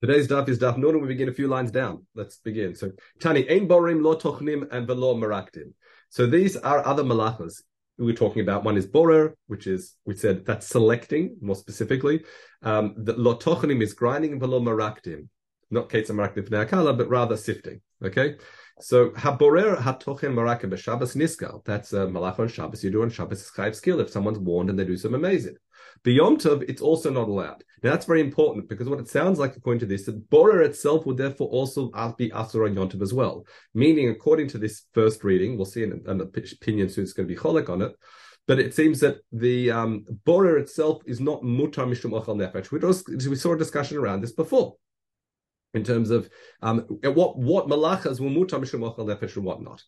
Today's daf is daf Nuna. We begin a few lines down. Let's begin. So Tani ein borim lo tochnim and velo maraktim. So these are other malachas we're talking about. One is borer, which is we said that's selecting more specifically. Um, the lo tochnim is grinding and velo maraktim, not ketza maraktim akala, but rather sifting. Okay. So haborer hatochen marakim b'Shabbos niskal. That's a malach on Shabbos. You do on Shabbos is chayv skill if someone's warned and they do some amazing. Beyond it's also not allowed. Now that's very important because what it sounds like, according to this, that Borer itself would therefore also be Asur on Yontiv as well. Meaning, according to this first reading, we'll see in an opinion soon it's going to be Cholek on it, but it seems that the um, Borer itself is not Mutar Mishum Ochel Nefesh. We saw a discussion around this before in terms of um, what what malachas will mutar mishum nefesh and what not.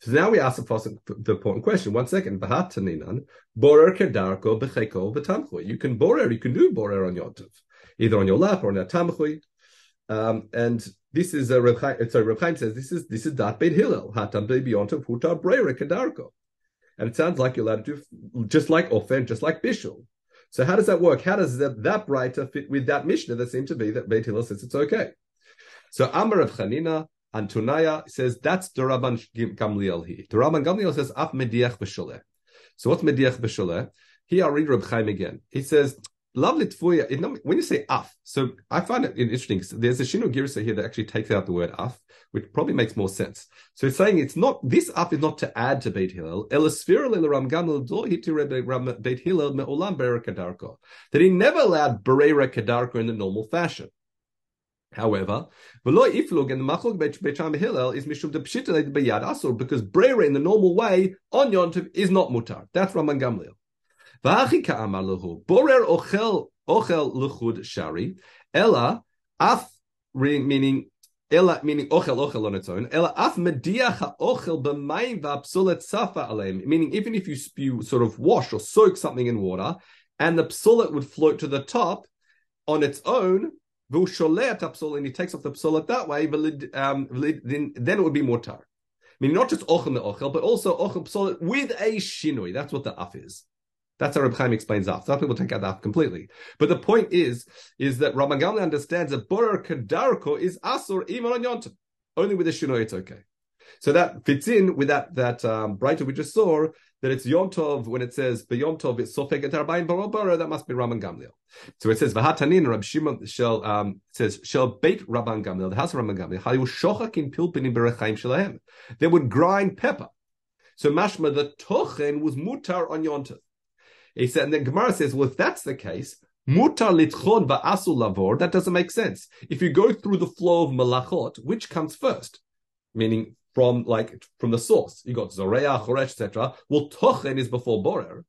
So now we ask the, the important question. One second, v'hat taninan borer kedarko b'cheko v'tamchui. You can borer, you can do borer on your either on your lap or on your tamchui. Um, and this is a Reb Chaim, sorry, Reb says this is this is dat beit hillel hatam beyontav hutar breire kedarko. And it sounds like you're allowed to do just like ofen, just like bishul. So how does that work? How does that, that writer fit with that Mishnah that seems to be that Beit Hillel says it's okay? So Amar of Chanina and Tunaya says that's the Rabban Gamliel here. The Rabban Gamliel says Af Mediach B'Sholeh. So what's Mediach B'Sholeh? Here I'll read Reb Chaim again. He says lovely tfuya. When you say af, so I find it interesting. There's a shinu girsa here that actually takes out the word af, which probably makes more sense. So it's saying it's not this af is not to add to Beit Hillel. That he never allowed berera kadarko in the normal fashion. However, v'lo iflug and the machlok becham Hillel is mishum de pshitale beyad asur because brera in the normal way on yontiv is not mutar. That's Rabban Gamliel. V'achika amar lehu, borer ochel, ochel luchud shari, ella, af, meaning, ella, meaning ochel, ochel on its own, ella af mediach ha'ochel b'mayim v'apsulet safa aleim, meaning even if you spew, sort of wash or soak something in water, and the psulet would float to the top on its own, and he takes off the psulet that way, um, then, then it would be mutar. I mean, not just ochel the ochel, but also ochel psulet with a shinui. That's what the af is. That's how Reb Chaim explains af. Some people take out the af completely. But the point is, is that Rabban Gamliel understands that borer kadarko is asur even on yontim. Only with the shinoi it's okay. So that fits in with that that um, braita we just saw that it's Yom Tov when it says Yom Tov it's Sofek et Arbaim Barobara that must be Rabban Gamliel. So it says V'hatanin Rab Shimon shall um says shall bait Rabban Gamliel the house of Rabban Gamliel Hayu shochak in pilpin berechaim shalahem. They would grind pepper. So mashma the tochen was mutar on Yom Tov. He said, and then Gemara says, well, if that's the case, mutar litchon va'asul lavor, that doesn't make sense. If you go through the flow of malachot, which comes first? Meaning from like from the source. You got Zoreah, Choresh, etc. Well, Tochen is before Borer.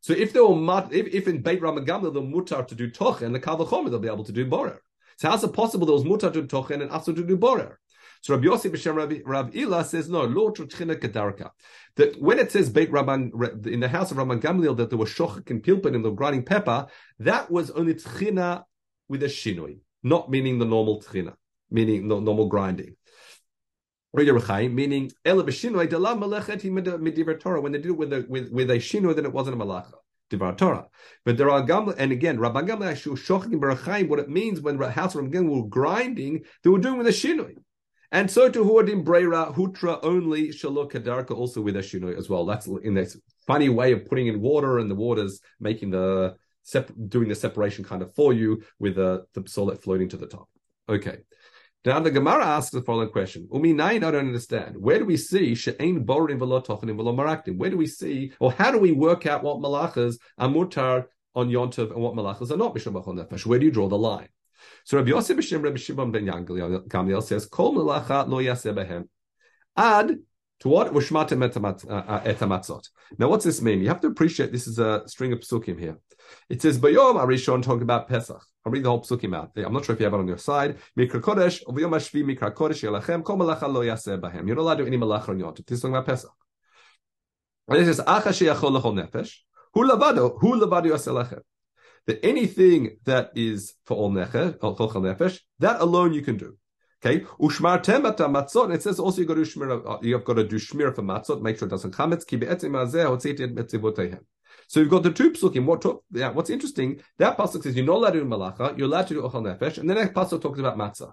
So if they were if, if in Beit Ramagamla the mutar to do Tochen, the Kavachomer they'll be able to do Borer. So how's it possible there was mutar to do Tochen and also to do Borer? So Rabbi Yossi B'Shem Rabbi Rav Ila says no, lo Tchina Kedarka. That when it says Beit Rabban in the house of Rabban Gamliel that there was shochak and pilpin and the grinding pepper, that was only Tchina with a shinoi, not meaning the normal Tchina, meaning the normal grinding meaning. When they did it with a with, with a shinoi, then it wasn't a malacha. Torah. But there are gamla, and again, Rabban Gamla shochim b'rachaim. What it means when House Rabban were grinding, they were doing with a shinoi. And so to Huadim Breira, Hutra only, Shalok Kadarka also with a shinoi as well. That's in this funny way of putting in water and the water's making the, doing the separation kind of for you with the, the solid floating to the top. Okay. Now the Gemara asks the following question: Umi I don't understand. Where do we see she'ain borim v'lo tochenim v'lo maraktim? Where do we see, or how do we work out what malachas are mutar on yontav and what malachas are not mishum nefesh? Where do you draw the line? So Rabbi Yosef B'Shem Rabbi Shimon ben Gamliel says, "Kol malacha lo yaseh behem." Ad to what? Ushmatem uh, uh, etamatzot. Now, what's this mean? You have to appreciate this is a string of psukim here. It says, Bayom Arishon talking about Pesach. I'll read the whole psukim out. I'm not sure if you have it on your side. Mikra Kodesh, Uviyom Ashvi, Mikra Kodesh, Yelachem, Kol Malacha Lo Yaseh Bahem. You're not allowed to do any Malacha on Yom Tov. This is talking about Pesach. And it says, Sheyachol Lechol Nefesh, Hu Lavado, Hu Lavado Yaseh Lechem. That anything that is for all nefesh, that alone you can do. Okay, ushmartem matzot. And it says also you got to shmir. Uh, you have got to do shmir for matzot. Make sure it doesn't chametz. Ki be'etzim azeh hotziti et metzivotehem. So you've got the two psukim. What yeah, what's interesting, that pasuk says you're not allowed to do malacha, you're allowed to do ochal nefesh, and then that pasuk talks about matzah.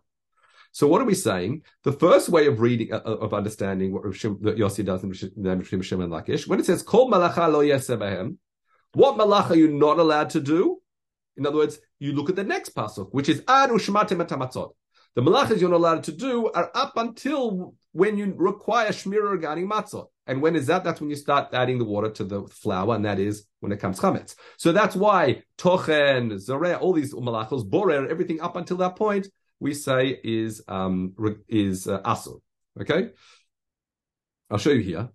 So what are we saying? The first way of reading, uh, of understanding what Yossi does in Rishim Shem and Lakish, when it says kol malacha lo yesebahem, what malacha are you not allowed to do? In other words, you look at the next pasuk, which is ad atamatzot. The malachas you're not allowed to do are up until when you require shmira regarding matzot. And when is that? That's when you start adding the water to the flour, and that is when it comes chametz. So that's why tochen, zareh, all these malachos, borer, everything up until that point, we say is um is uh, asur. Okay, I'll show you here.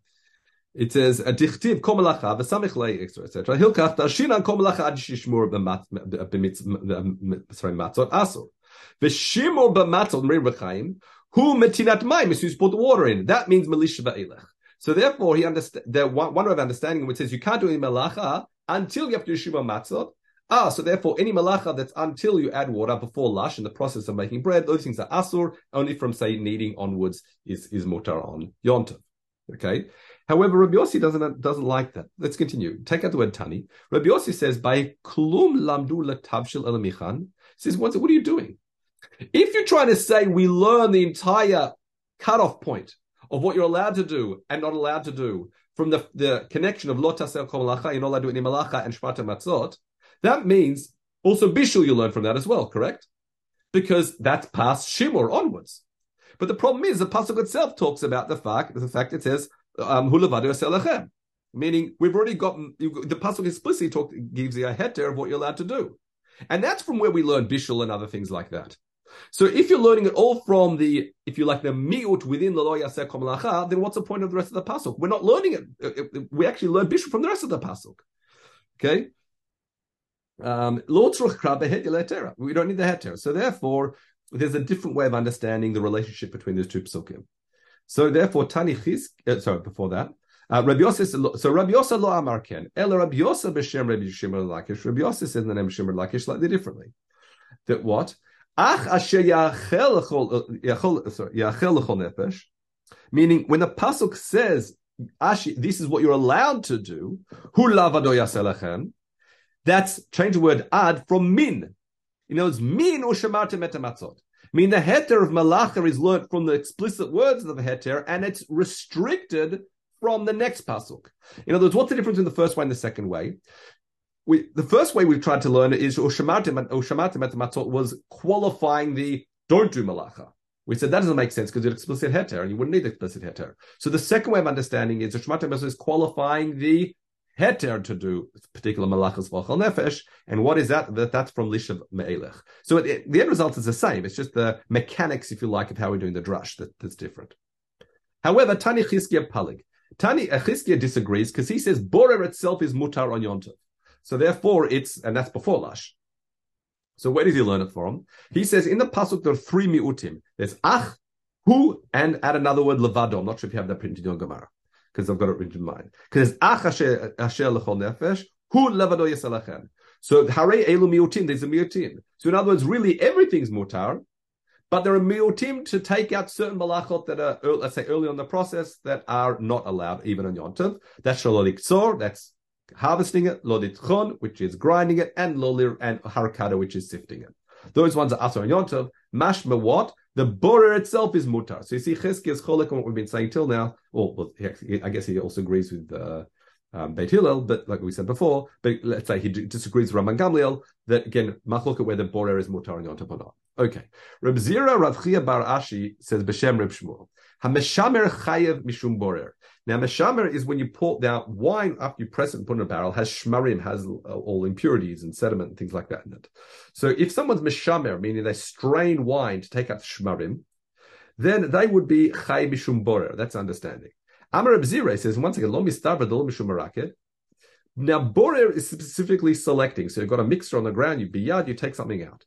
It says a dichtiv kol malacha v'samich lei etc. Hilkach tashinan kol malacha ad shishmur sorry matzot asur. V'shimur b'matzot meir who metinat mayim is who's put water in. That means melisha va'elech. So therefore, he understand that one, one way of understanding which says you can't do any malacha until you have to do shima matzot. Ah, so therefore, any malacha that's until you add water before lush in the process of making bread, those things are asur. Only from say kneading onwards is is mutar on yontav. Okay. However, Rabbi Yossi doesn't doesn't like that. Let's continue. Take out the word tani. Rabbi Yossi says by klum lamdu latavshil elamichan. He says what are you doing? If you're trying to say we learn the entire cutoff point of what you're allowed to do and not allowed to do from the, the connection of lotasel kol malacha, you're not allowed to do any malacha and shmata matzot, that means also bishul you learn from that as well, correct? Because that's past shimur onwards. But the problem is the pasuk itself talks about the fact the fact it says um, meaning we've already got the pasuk explicitly talk, gives you a heter of what you're allowed to do, and that's from where we learn bishul and other things like that. So if you're learning it all from the, if you like, the miut within the lo yaseh kom then what's the point of the rest of the pasuk? We're not learning it. Uh, uh, we actually learn bishul from the rest of the pasuk. Okay. Um, we don't need the heter. So therefore, there's a different way of understanding the relationship between those two psukim. So therefore, Tani Chizk, uh, sorry, before that, uh, Rabbi Yosef, so Rabbi Yosef lo amar ken, ela Rabbi Yosef b'shem Rabbi Shimon Lakish. Rabbi Yosef says the name of Shimon Lakish slightly differently. That what? Yachel uh, uh, nefesh, meaning when the pasuk says, this is what you're allowed to do, hu lavado that's change the word ad from min. You know, it's min or shemartem metamatzot. Mean the heter of malacha is learnt from the explicit words of the heter, and it's restricted from the next pasuk. In other words, what's the difference in the first way and the second way? We, the first way we've tried to learn it is Ushamatim Matzot was qualifying the don't do malacha. We said that doesn't make sense because it's explicit heter, and you wouldn't need explicit heter. So the second way of understanding is Ushamatim is qualifying the heter to do particular malachas v'achal nefesh. And what is that? That that's from lishav me'elech. So it, it, the end result is the same. It's just the mechanics, if you like, of how we're doing the drush that, that's different. However, Tani Chizkiah Palig. Tani uh, Chizkiah disagrees because he says borer itself is mutar on yontav. So therefore, it's and that's before Lash. So where did he learn it from? He says in the pasuk there are three miutim. There's ach, hu, and add another word levado. I'm not sure if you have that printed in your Gemara because I've got it written in mind. Because ach asher lechol nefesh, hu levado yesalachem. So hare elu miutim. There's a miutim. So in other words, really everything's mutar. But there are miutim to take out certain malachot that are, let's say, early on the process that are not allowed, even on Yontav. That's shalolik tzor, that's harvesting it, loditchon, which is grinding it, and lolir and harakada, which is sifting it. Those ones are asar and yontov. Mashma what? The borer itself is mutar. So you see, Chizkiah's cholek on what we've been saying till now. Well, I guess he also agrees with uh, um, Beit Hillel, but like we said before, but let's say he disagrees with Rabban Gamliel that again, machloka whether borer is mutar and yontov or not. Okay. Reb Zira Rav Chia Bar Ashi says b'shem Reb Shmuel. Hameshamer chayev mishum borer. Now, meshamer is when you pour now wine after you press it and put in a barrel has shmarim, has uh, all impurities and sediment and things like that in it. So, if someone's meshamer, meaning they strain wine to take out the shmarim, then they would be chay mishum borer. That's understanding. Amar Abzire says once again, lo mistarva lo mishum maraket. Now, borer is specifically selecting. So, you've got a mixture on the ground, you biyad, you take something out.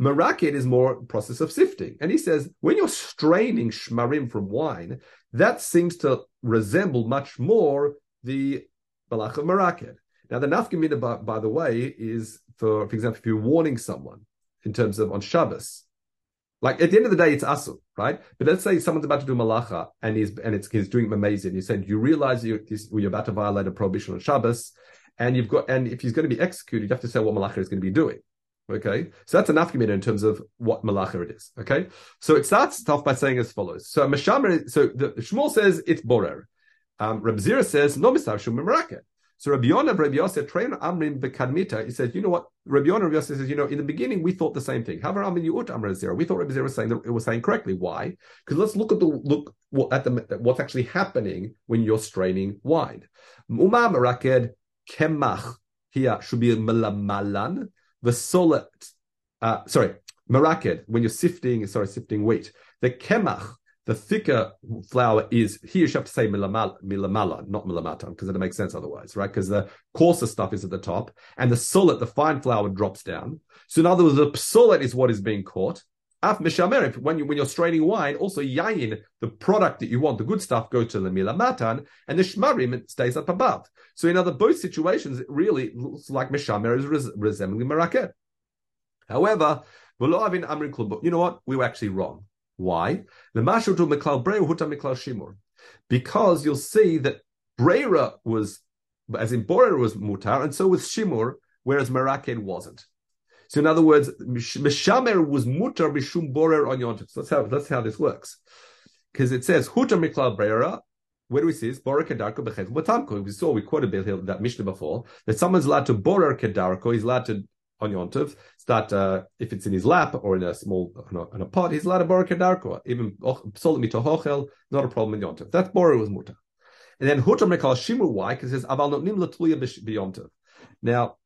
Maraket is more process of sifting. And he says, when you're straining shmarim from wine, that seems to resemble much more the balach of Maraket. Now, the nafkamina, by, by the way, is for, for example, if you're warning someone in terms of on Shabbos, like at the end of the day, it's asul, right? But let's say someone's about to do malacha and he's and it's he's doing amazing. You said you realize you're, you're about to violate a prohibition on Shabbos, and you've got and if he's going to be executed, you have to say what malacha is going to be doing. Okay, so that's enough in terms of what malacha it is. Okay, so it starts off by saying as follows. So Meshamer, so the, Shmuel says it's borer. Um, Reb Zira says no mistav shum So Rabbi Yonah, Rabbi Yosef, train Amrin bekadmita. He said, you know what? Rabbi Yonah, Rabbi Yosef says, you know, in the beginning we thought the same thing. However, Amrin Yuut Amr Zira. We thought Rabbi Zira was saying it was saying correctly. Why? Because let's look at the look at the what's actually happening when you're straining wine. Uma meraked kemach here should be melamalan the solet, uh, sorry, maraked, when you're sifting, sorry, sifting wheat, the kemach, the thicker flour is here you have to say milamala, milamala not milamatan, because it makes sense otherwise, right? Because the coarser stuff is at the top, and the solet, the fine flour, drops down. So in other words, the solet is what is being caught. Af when you when you're straining wine, also yayin, the product that you want, the good stuff, goes to the milamatan, and the shmarim stays up above. So in other both situations, it really looks like mishamer is res- resembling meraket. However, you know what? We were actually wrong. Why? Because you'll see that Breira was, as in Borer was mutar, and so was Shimur, whereas Meraked wasn't. So in other words, Mishamer was mutar bishum borer on yontif. So that's how that's how this works. Because it says hutar miklal brera. Where do we see this? Borer kedarko bechet batamko. We saw we quoted that Mishnah before that someone's allowed to borer kedarko. He's allowed to on yontif start uh, if it's in his lap or in a small in a, in a pot. He's allowed to borer kedarko. Even solim mitohochel, not a problem in yontif. That borer was mutar. And then hutar mikal shimur why? Because it says aval notnim latluya b'yontif. Now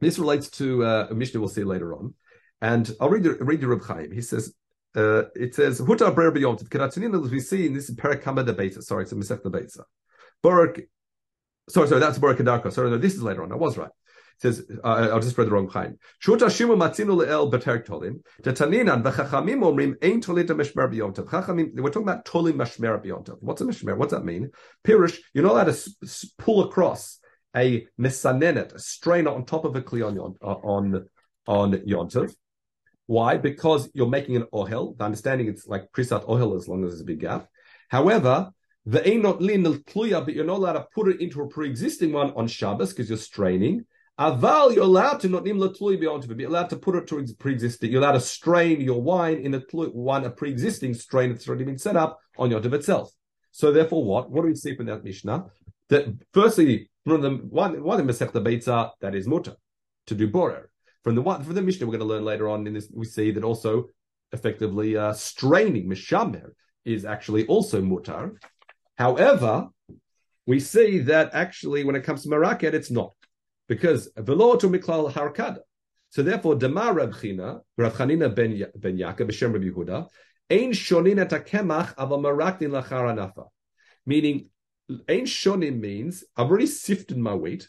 this relates to uh, a Mishnah we'll see later on. And I'll read the, read the Reb Chaim. He says, uh, it says, Huta Brer B'yom Tiv as we see in this Parakama the Beitza. Sorry, it's a Mesech the Beitza. Barak, sorry, sorry, that's Barak Kedarko. Sorry, no, this is later on. I was right. It says, uh, I'll just read the wrong Chaim. Shuta Shimu Matzinu Le'el B'terk Tolim. Tetaninan V'chachamim Omrim Ein Tolita Meshmer B'yom Chachamim, we're talking about Tolim Meshmer B'yom What's a Meshmer? What's that mean? Pirush, you're not allowed to pull across a misanenet, a strainer on top of a kli uh, on on on yontov. Why? Because you're making an ohel. The understanding it's like prisat ohel as long as it's a big gap. However, the not lin but you're not allowed to put it into a pre-existing one on Shabbos because you're straining. Aval, you're allowed to not nim latluy beyond to be allowed to put it to pre-existing. You're allowed to strain your wine in a one a pre-existing strain that's already been set up on Yontiv itself. So therefore, what? What do we see from that Mishnah? That firstly, from the one one the Beitza that is mutter to do borer. From the one from the Mishnah we're going to learn later on in this, we see that also effectively uh, straining mishamer is actually also mutar. However, we see that actually when it comes to maraket, it's not because velo to miklal harkada. So therefore, Demar Rab China, Rav Chanina ben ben Yaakov, B'Shem Reb Yehuda, ein shonin et hakemach aval marakdin lachar. Meaning, Ain shonim means I've already sifted my wheat,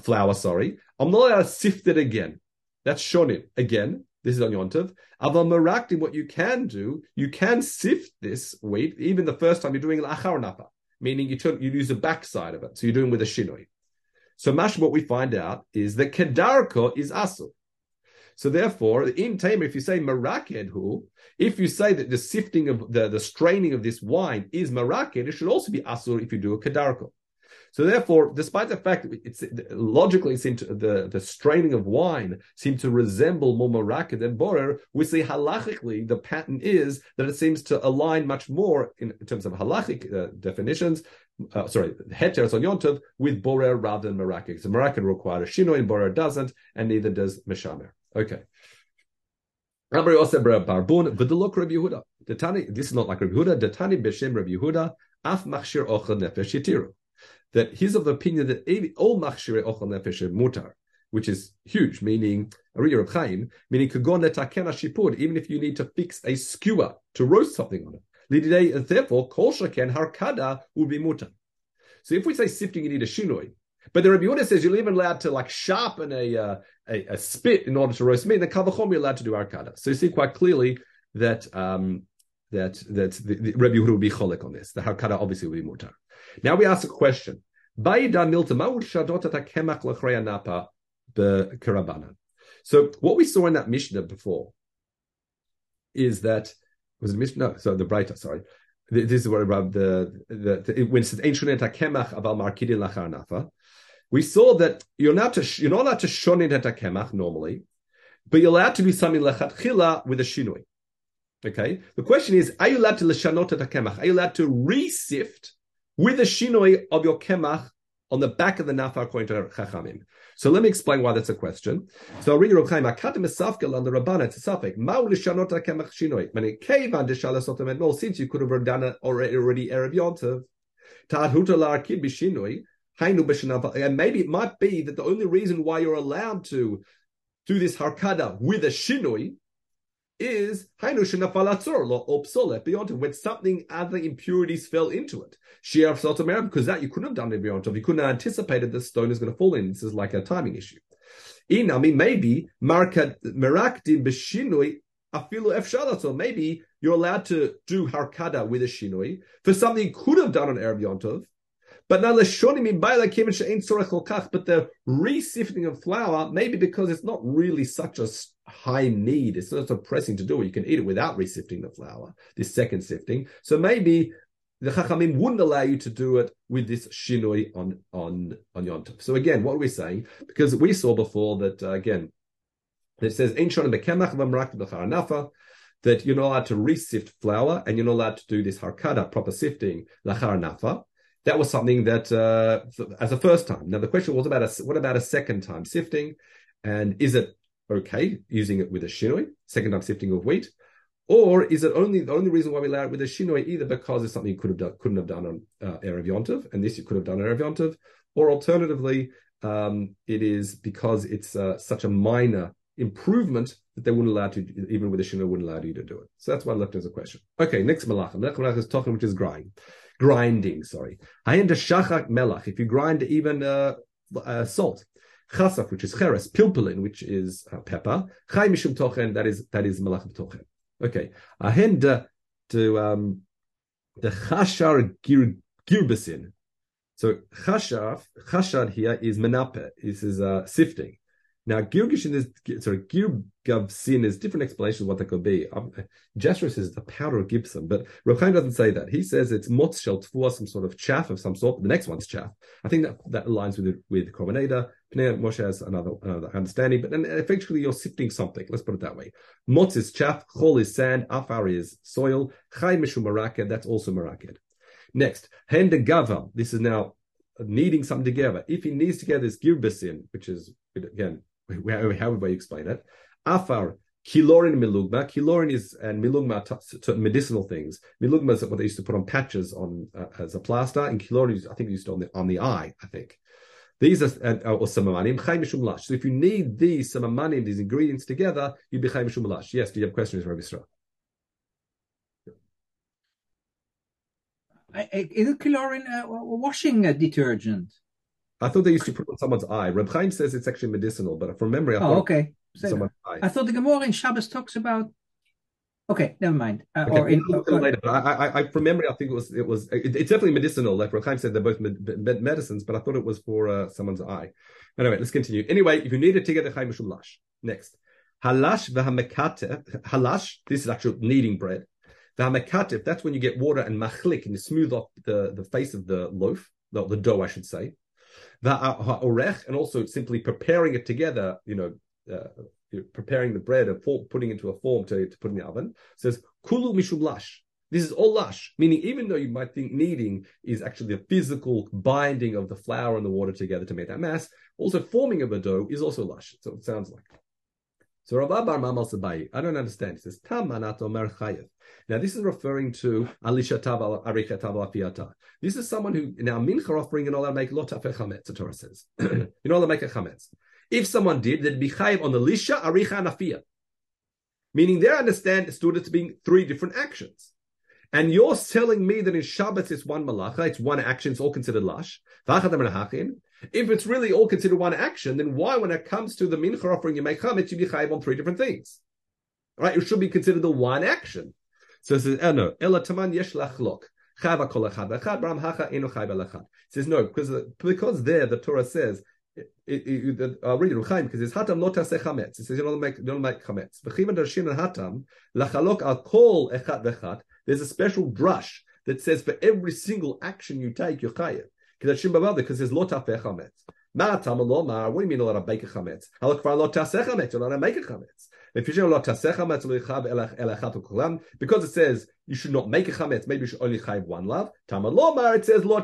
flour, sorry. I'm not allowed to sift it again. That's shonim. Again, this is on Yontav. Aval marakti, what you can do, you can sift this wheat, even the first time you're doing l'achar napa, meaning you turn, you use the backside of it. So you're doing with a shinoi. So mash, what we find out is that kedarko is asul. So therefore, in Tamer, if you say maraked if you say that the sifting of the, the straining of this wine is maraked, it should also be asur if you do a kadarko. So therefore, despite the fact that it's logically it seemed to, the, the straining of wine seemed to resemble more maraked than borer, we say halachically the pattern is that it seems to align much more in, terms of halachic uh, definitions. Uh, sorry, heteros on yontov with borer rather than maraked. So maraked require a shino and borer doesn't, and neither does meshamer. Okay. Rabbi Yosef Barbun, v'delok Rabbi Yehuda. The this is not like Rabbi Yehuda. The Tani b'shem Rabbi Yehuda, af machshir ochel nefesh yitiru. That he's of the opinion that all machshir ochel nefesh mutar, which is huge, meaning Rabbi Chaim, meaning kagon letakena shipur, even if you need to fix a skewer to roast something on it. Therefore, kol shaken harkada would be mutar. So if we say sifting, you need a shinoi. But the Rabbi Yehuda says you're even allowed to like sharpen a, uh, a, a, spit in order to roast meat. And the kavachom you're allowed to do arkada. So you see quite clearly that um, that that the, the Rabbi Yehuda would be cholik on this. The harkada obviously would be mutar. Now we ask a question. So what we saw in that Mishnah before is that was it Mishnah? No, so the braita, sorry. This is what about the, the, the when it says ancient kemach aval markidin lachar nafa. we saw that you're not to you're not allowed to shonin et kemach normally, but you're allowed to do something lechatchila with a shinui. Okay. The question is, are you allowed to leshanot et kemach? Are you allowed to resift with a shinui of your kemach on the back of the nafar according to Chachamim? So let me explain why that's a question. So I'll read Rav Chaim, Akatim Esafkel on the Rabbana, it's a suffix. Ma'u lishanot kemach shinoi. When it came on Deshalas no, since you could have done it already, already Erev Yontav. Ta'ad huta kid b'shinoi. And maybe it might be that the only reason why you're allowed to do this harkada with a shinoi is hainu lo obsolet beyond when something other impurities fell into it. Shia sotomer because that you couldn't have done it beyond you couldn't have anticipated the stone is going to fall in. This is like a timing issue. Inami maybe markat merakdi b'shinui afilu efshalatzor. Maybe you're allowed to do harkada with a shinui for something you could have done on Erev Yontov, but now leshonim in baila kimin she'ain tzorech But the resifting of flour, maybe because it's not really such a high need, it's not so pressing to do it. You can eat it without resifting the flour. This second sifting, so maybe the Chachamim wouldn't allow you to do it with this shinoi on on on Yontov. So again, what are we saying? Because we saw before that uh, again, it says Ein shonim bekemach v'mrak that you're not allowed to resift flour and you're not allowed to do this harkada proper sifting lachar nafa that was something that uh, as a first time. Now the question was about a, what about a second time sifting, and is it okay using it with a shinoi, second time sifting of wheat, or is it only the only reason why we allow it with a shinoi either because it's something you could have done, couldn't have done on uh, erev yontiv, and this you could have done on erev yontiv, or alternatively um, it is because it's uh, such a minor improvement that they wouldn't allow to even with a shinoi wouldn't allow you to do it. So that's why I left as a question. Okay, next malachim. Next malach is talking which is grinding grinding, sorry. Hayin melach, if you grind even uh, uh, salt. Chasaf, which is cheres, pilpulin, which is uh, pepper. Chay mishum tochen, that is that is malach tochen. Okay. Ahen de, to um, the chashar gir, girbesin. So chashar, chashar here is menape. This is uh, sifting. Now, Girgishin is, sorry, Girgavsin is different explanations of what that could be. Um, Jasher says the powder of gypsum, but Rochaim doesn't say that. He says it's motz shel some sort of chaff of some sort. The next one's chaff. I think that, that aligns with with Korban Ha'Edah. Pnei Moshe has another, another understanding, but then effectively you're sifting something. Let's put it that way. Motz is chaff, chol is sand, afar is soil, chai mishum maraked, that's also maraked. Next, hende gava. This is now kneading something together. If he kneads together this girbesin, which is again however you explain it. Afar, kilorin milugma. Kilorin is and milugma to medicinal things. Milugma is what they used to put on patches on uh, as a plaster, and kilorin is, I think used on the on the eye. I think these are uh, or samamanim chay mishum lash. So if you need these samamanim, these ingredients together, you'd be chay mishum lash. Yes, do you have questions, Rabbi Sra? Is it chlorine uh, washing uh, detergent? I thought they used to put on someone's eye. Reb Chaim says it's actually medicinal, but from memory, I oh, okay. Someone's eye. I thought the Gemara in Shabbos talks about. Okay, never mind. Uh, okay, or in, later, but I, I, I, from memory, I think it was it was it, it's definitely medicinal. Like Reb Chaim said, they're both med, med, medicines, but I thought it was for uh, someone's eye. Anyway, let's continue. Anyway, if you need it to get the Chaim Lash, next halash v'hamekatef halash. This is actual kneading bread. V'hamekatef. That's when you get water and machlik and you smooth off the the face of the loaf, the, the dough, I should say orech, and also simply preparing it together, you know, uh, preparing the bread and for, putting into a form to, to put in the oven, says kulu mishum lash. This is all lash, meaning even though you might think kneading is actually the physical binding of the flour and the water together to make that mass, also forming of a dough is also lash. So it sounds like. So Rabbi Bar Mamal Sabai, I don't understand. He says, Tam manat omer. Now, this is referring to Alisha Taval Aricha Taval Afiata. This is someone who, now, mincha offering, not allowed to make lot chametz, the Torah says. you're not allowed to make a chametz. If someone did, they'd be chayiv on the Lisha, Aricha, and Afia. Meaning they understand stood as being three different actions. And you're telling me that in Shabbat it's one malacha, it's one action, it's all considered lash. If it's really all considered one action, then why, when it comes to the mincha offering, you make chametz, you be chayiv on three different things? Right? It should be considered the one action. So it says, eh, no, ela taman yesh lachlok. Says, no, because, because there the Torah says, it, I'll read it Chaim because it's hatam not taseh chametz. It says you don't make you don't make chametz. V'chivan darshin hatam lachalok al kol echad v'echad. There's a special drush that says for every single action you take you're chayev. Because there's lo tafeh chametz. what do you mean allowed to bake a chametz? You're allowed to make a chametz. Because it says you should not make a chametz, maybe you should only chayv one love. Tamalomar, it says lo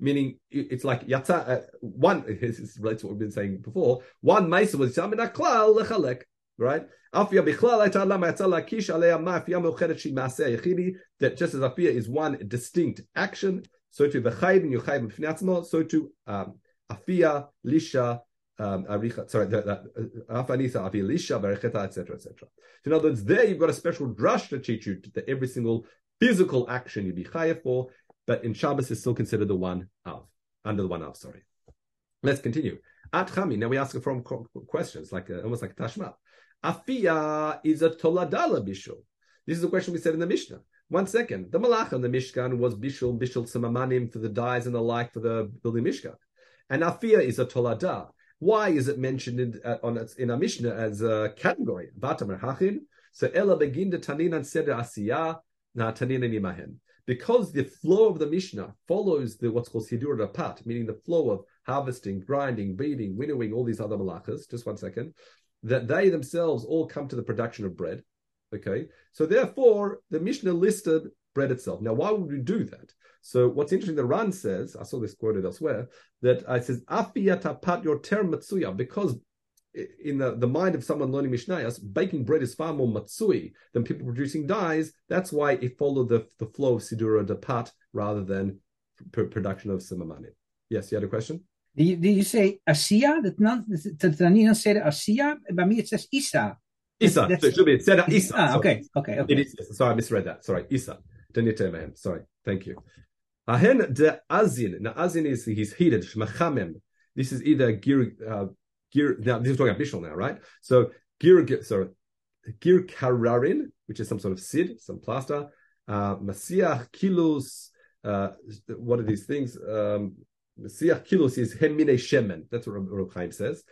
meaning it's like yatsa. Uh, one, this relates to what we've been saying before. One ma'isa was yamin aklal lechalek, right? That just as afia is one distinct action, so to the chayv and you chayv b'fnei so to um, afia lisha um, sorry, Afanisa, afia, lisha, Berecheta, etc., etc. In other words, there you've got a special drush to teach you that every single physical action you be chayav for, but in Shabbos is still considered the one of, under the one of, sorry. Let's continue. At Chami, now we ask from questions, like a, almost like a tashma. Afia is a toladala bishul. This is a question we said in the Mishnah. One second. The malach on the Mishkan was bishul, bishul samamanim for the dyes and the like for the building Mishkan. And Afia is a tolada. Why is it mentioned in, uh, on in our Mishnah as a category? So Ella begin the tanin and Seder Asiyah na Taninan Imahen. Because the flow of the Mishnah follows the what's called Sidur Rapat, meaning the flow of harvesting, grinding, beating, winnowing, all these other malachas. Just one second. That they themselves all come to the production of bread. Okay, so therefore the Mishnah listed bread itself. Now, why would we do that? So what's interesting, the Ran says, I saw this quoted elsewhere, that I says, Afiyatapat your term matsuya, because in the, the mind of someone learning Mishnayos, baking bread is far more matsui than people producing dyes. That's why it followed the, the flow of Sidura Dapat rather than p- production of Simamani. Yes, you had a question? Did you, did you say Asiya? That not the Tanina said Asiya. By me, it says Isa. Isa. So it should be said Isa. Ah, okay, okay, okay. It is, sorry, I misread that. Sorry, Isa. Sorry, thank you. Ahen de azin. Now azin is he's heated. This is either gir uh, gir. Now this is talking about bishul now, right? So gir. Sorry, gir kararin, which is some sort of sid, some plaster. Uh, kilos. Uh, what are these things? Um, kilos is hemine shemen. That's what Chaim says.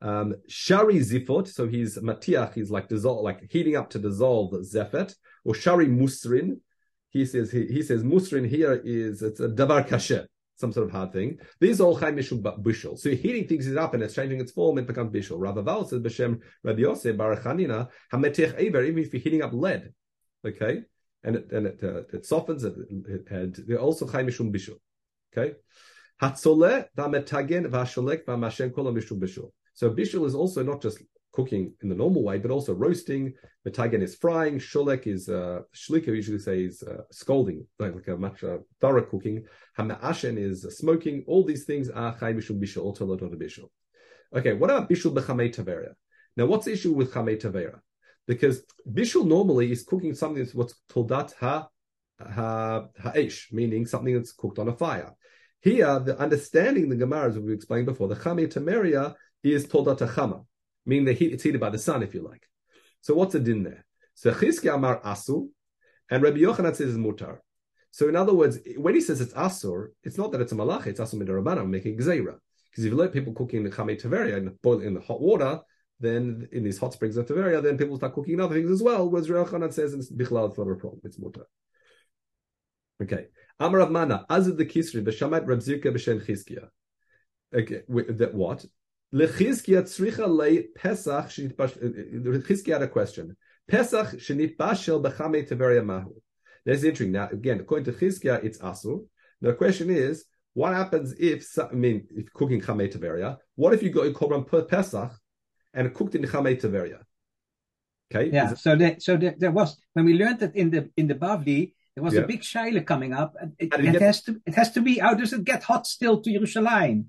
Um, shari zifot. So he's matiach. He's like dissolve, like heating up to dissolve zefet. Or shari musrin he says he, he says musrin here is it's a davar kasher, some sort of hard thing. These all chaim mishum bishul. So heating things it up and it's changing its form, it becomes bishul. Rabbi Val says b'shem Rabbi Yosef Barachanina hametech ever even if you're heating up lead, okay, and it and it, uh, it softens it, and they're also chaim mishum bishul, okay. Hatzole v'ametagen v'asholek v'amashen kol mishum bishul. So bishul is also not just cooking in the normal way, but also roasting. Metagen is frying. Shulek is uh, shlika. Usually say is uh, scalding, like, like a much uh, thorough cooking. Hama'ashen is uh, smoking. All these things are chay mishum bishul or bishul. Okay, what about bishul bechamei taveria? Now, what's the issue with chamei taveria? Because bishul normally is cooking something that's what's that ha ha ha'esh, meaning something that's cooked on a fire. Here, the understanding the Gemara, as we explained before, the chamei taveria is that chama meaning the heat, it's heated by the sun, if you like. So what's the din there? So Chizki Amar Asu, and Rabbi Yochanan says it's mutar. So in other words, when he says it's asur, it's not that it's a malach, it's asur midarabana, making gzeira. Because if you let people cooking the chamei taveria and boil in the hot water, then in these hot springs of Taveria, then people start cooking other things as well. Whereas Rabbi Yochanan says it's bichlal, it's not a problem, it's mutar. Okay. Amar Rav Mana, Azid the Kisri, b'shamat Rab Zirka b'shen Chizkiya. Okay, that what? Lechizkia tzricha le Pesach uh, uh, uh, Lechizkia had a question. Pesach shenitbashel b'chamei teveria mahu. That's interesting. Now, again, according to Chizkia, it's asur. Now, the question is, what happens if, I mean, if cooking chamei teveria? What if you go in korban Pesach and cooked in chamei teveria? Okay. Yeah. It... So there, so there, there, was when we learned that in the in the Bavli, there was yeah. a big shaila coming up. It, it, it has to it has to be. How does it get hot still to Yerushalayim?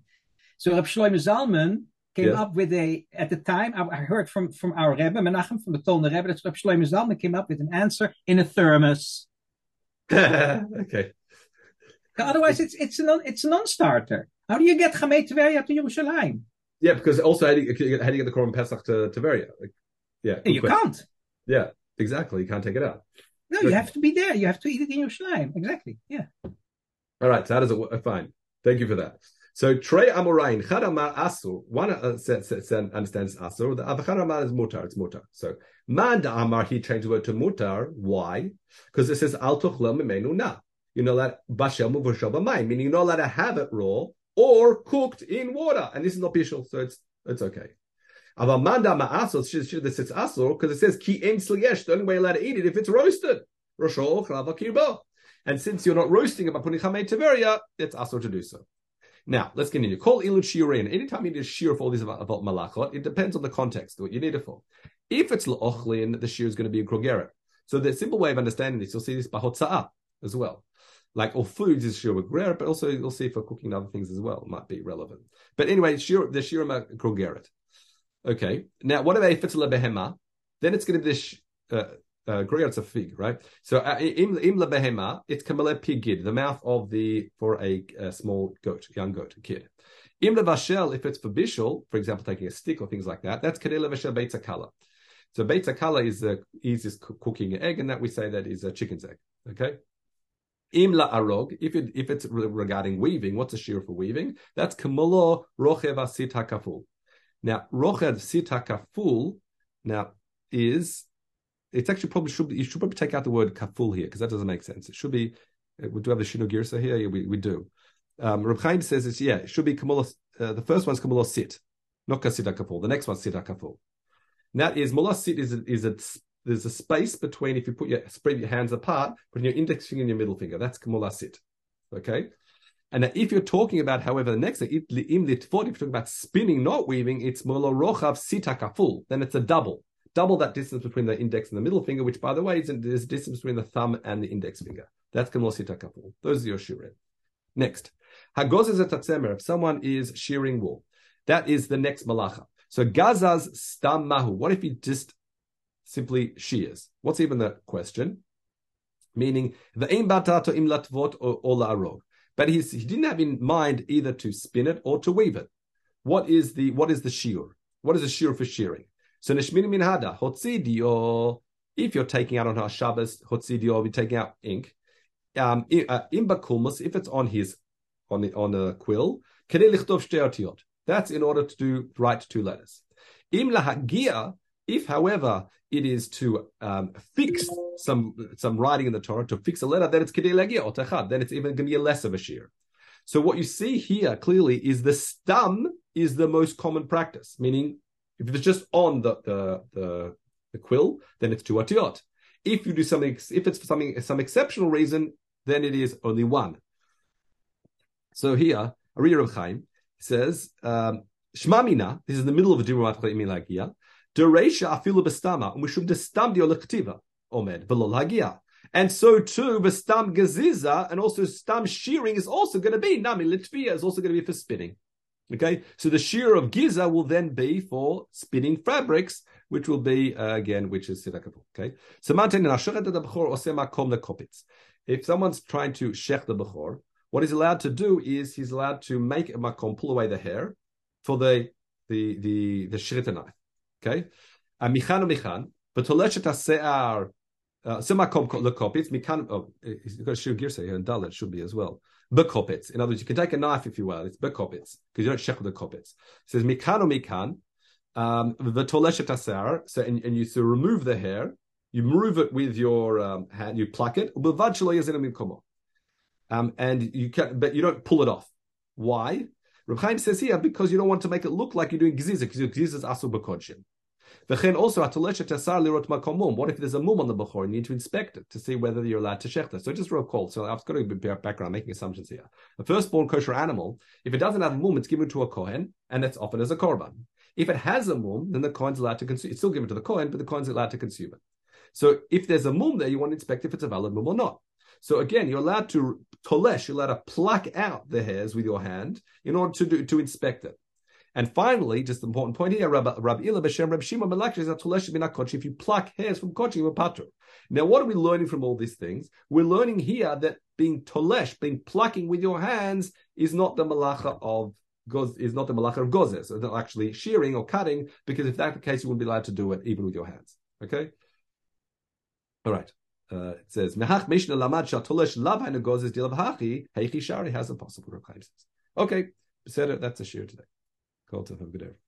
So Rab Shlomo Zalman came up with a, at the time, I, I, heard from, from our Rebbe, Menachem, from the Tolner Rebbe, that Rab Shlomo Zalman came up with an answer in a thermos. okay. Otherwise, it's it's a non, it's a non-starter. How do you get Chamei Tveria to Yerushalayim? Yeah, because also how do you, how do you get the Korban Pesach to Tveria? Like, yeah, you can't. Yeah, exactly. You can't take it out. No, you have to be there. You have to eat it in Yerushalayim. Exactly. Yeah. All right. So how does it? work? Fine. Thank you for that. So Trey Amorain, Chadamar Asur, one uh, says, says, understands Asur, the other Chadamar is Mutar, it's Mutar. So Mand Amar, he changed the word to Mutar. Why? Because it says Al Tuchlem Mimenu Na. You're not allowed Bashel Muvashel B'mayim, meaning you're not allowed to have it raw or cooked in water. And this is not bishul, so it's it's okay. Aval manda ma'asos shir this it's asur because it says ki en sliesh. The only way you're allowed to eat it if it's roasted. And since you're not roasting it by putting chamei teveria, it's asur to do so. Now let's continue. Call ilut shiurin. Anytime you need a shir for all these about, about malachot, it depends on the context what you need it for. If it's la'ochlin, the shir is going to be a krogeret. So the simple way of understanding this, you'll see this by as well. Like all foods is shir greret, but also you'll see for cooking other things as well might be relevant. But anyway, shir, the shir krogeret. Okay. Now, what about if it's a? Then it's going to be this. Uh, uh, it's a fig, right? So uh, im im behema, it's kamele pigid, the mouth of the for a, a, small goat, young goat, kid. Im vashel, if it's for bishul, for example, taking a stick or things like that, that's kadele vashel beitza kala. So beitza kala is the easiest cooking egg, and that we say that is a chicken's egg. Okay. Imla arog, if it if it's regarding weaving, what's a shear for weaving? That's kamulo rocheva sita kaful. Now rochev sita kaful now is it's actually probably should be, you should probably take out the word kaful here because that doesn't make sense. It should be uh, we do have the shino girsa here. Yeah, we, we do. Um, Reb Chaim says it's yeah, it should be kamula. Uh, the first one's kamula sit, not kasita kaful. The next one's sita kaful. That is mullah sit is a, is a there's a space between if you put your spread your hands apart, putting your index finger and your middle finger. That's kamula sit. Okay. And if you're talking about, however, the next thing, if you're talking about spinning, not weaving, it's molo rochav sita kaful. Then it's a double double that distance between the index and the middle finger, which by the way is there's distance between the thumb and the index finger. That's kamosita kapul. Those are your shirin. Next, hagozes etatzemer. If someone is shearing wool, that is the next malacha. So gazaz stam mahu. What if he just simply shears? What's even the question? Meaning the im batato im latvot or la'arog. But he didn't have in mind either to spin it or to weave it. What is the what is the shear? What is the shear for shearing? So nishmini min hada hotzidio. If you're taking out on our Shabbos hotzidio, you're taking out ink. Um, uh, imba if it's on his on the on a quill, That's in order to do write two letters. Im lahagia. If, however, it is to um, fix some some writing in the Torah to fix a letter, then it's kedei legia or techad. Then it's even going to be less of a shear. So what you see here clearly is the stum is the most common practice, meaning if it's just on the the the, the quill, then it's two atiot. If you do something, if it's for something some exceptional reason, then it is only one. So here, Ari Rav Chaim says, um, Shmamina, this is the middle of the Dirumat Lagia, Dereisha afilu bestama, and we should destam di olektiva, omed, v'lo lagia. And so too, the stam gaziza and also stam shearing is also going to be nami litvia is also going to be for spinning. Okay, so the shear of giza will then be for spinning fabrics, which will be uh, again, which is sidakabul. Okay, so if someone's trying to shech the bechor, what he's allowed to do is he's allowed to make a makom, pull away the hair for the the the the shrita knife. Okay, michan michan, but toleshet se'ar. Semakom lekopitz mikan. Oh, he's got a shir girsa here, and dalet should be as well bekopitz. In other words, you can take a knife if you will. It's bekopitz because you don't shekel the kopitz. It says mikan or mikan. Um, the toleshet asar. So and, and you so remove the hair. You move it with your um, hand. You pluck it. Um, and you can, but you don't pull it off. Why? Reb Chaim says here because you don't want to make it look like you're doing gziza because gziza is asu bekodshim. V'chen also tasar lirot makomum. What if there's a mum on the bechor? You need to inspect it to see whether you're allowed to shechta. So just recall. So I've got to be background, making assumptions here. A firstborn kosher animal, if it doesn't have a mum, it's given to a kohen, and it's offered as a korban. If it has a mum, then the kohen's allowed to consume. It's still given to the kohen, but the kohen's allowed to consume it. So if there's a mum there, you want to inspect if it's a valid mum or not. So again, you're allowed to tolesh, you're allowed to pluck out the hairs with your hand in order to do, to inspect it. And finally, just an important point here, Rabbi, If you pluck hairs from kochi, you're patur. Now, what are we learning from all these things? We're learning here that being tolesh, being plucking with your hands, is not the malacha of goz, is not the malacha of gozes, so not actually shearing or cutting, because if that's the case, you wouldn't be allowed to do it even with your hands. Okay. All right. Uh, it says, "Mehach Mishnah lamad shatolesh lav gozes dilav hachi heichi shari has a possible. Okay, said. That's a shear today. Kol tov, have a good day.